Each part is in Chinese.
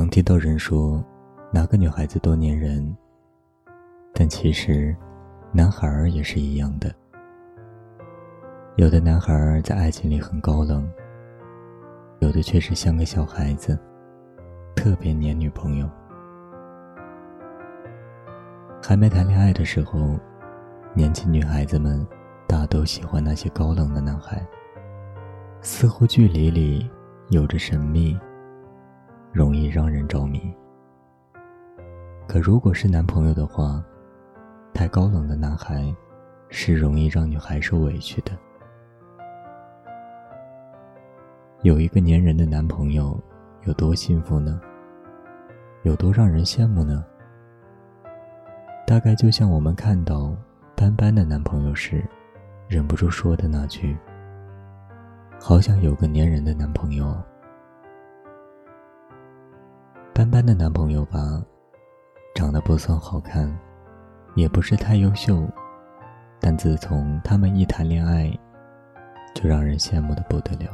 常听到人说，哪个女孩子多粘人，但其实，男孩儿也是一样的。有的男孩儿在爱情里很高冷，有的却是像个小孩子，特别黏女朋友。还没谈恋爱的时候，年轻女孩子们大都喜欢那些高冷的男孩，似乎距离里有着神秘。容易让人着迷。可如果是男朋友的话，太高冷的男孩是容易让女孩受委屈的。有一个粘人的男朋友有多幸福呢？有多让人羡慕呢？大概就像我们看到斑斑的男朋友时，忍不住说的那句：“好想有个粘人的男朋友。”班班的男朋友吧，长得不算好看，也不是太优秀，但自从他们一谈恋爱，就让人羡慕的不得了。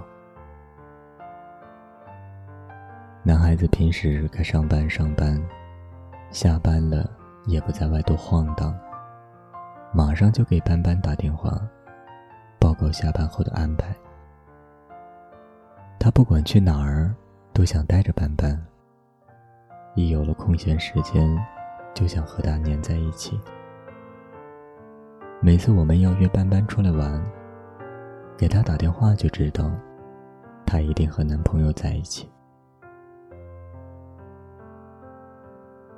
男孩子平时该上班上班，下班了也不在外头晃荡，马上就给班班打电话，报告下班后的安排。他不管去哪儿，都想带着班班。一有了空闲时间，就想和他黏在一起。每次我们要约班班出来玩，给他打电话就知道，她一定和男朋友在一起。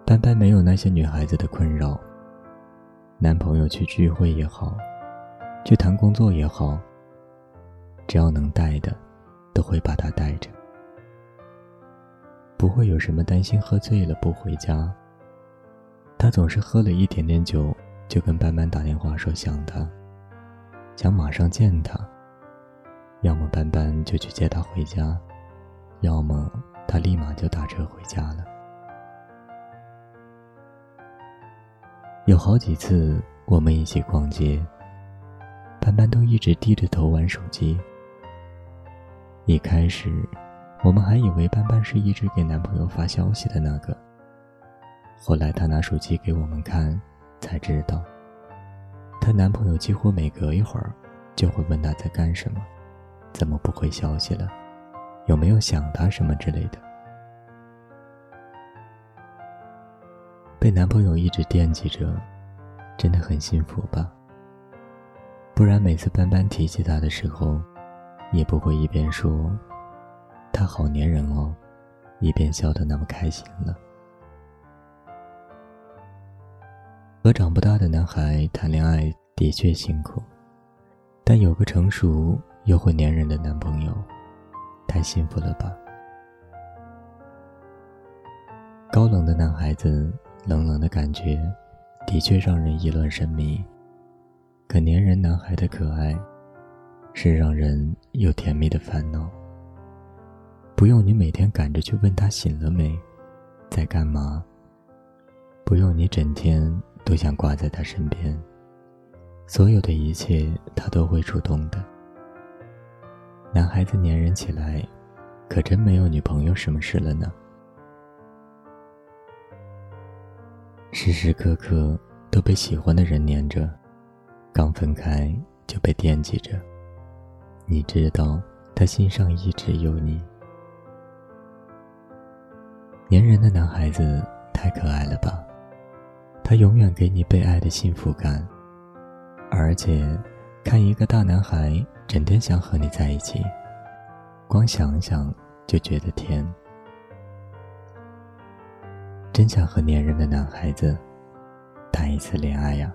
班班没有那些女孩子的困扰，男朋友去聚会也好，去谈工作也好，只要能带的，都会把她带着。不会有什么担心喝醉了不回家。他总是喝了一点点酒，就跟班班打电话说想他，想马上见他。要么班班就去接他回家，要么他立马就打车回家了。有好几次我们一起逛街，班班都一直低着头玩手机。一开始。我们还以为斑斑是一直给男朋友发消息的那个。后来她拿手机给我们看，才知道，她男朋友几乎每隔一会儿就会问她在干什么，怎么不回消息了，有没有想她什么之类的。被男朋友一直惦记着，真的很幸福吧？不然每次斑斑提起他的时候，也不会一边说。他好粘人哦，一边笑得那么开心了。和长不大的男孩谈恋爱的确辛苦，但有个成熟又会粘人的男朋友，太幸福了吧？高冷的男孩子，冷冷的感觉，的确让人意乱神迷。可粘人男孩的可爱，是让人有甜蜜的烦恼。不用你每天赶着去问他醒了没，在干嘛。不用你整天都想挂在他身边，所有的一切他都会主动的。男孩子粘人起来，可真没有女朋友什么事了呢。时时刻刻都被喜欢的人粘着，刚分开就被惦记着。你知道他心上一直有你。粘人的男孩子太可爱了吧，他永远给你被爱的幸福感，而且，看一个大男孩整天想和你在一起，光想想就觉得甜。真想和粘人的男孩子谈一次恋爱呀！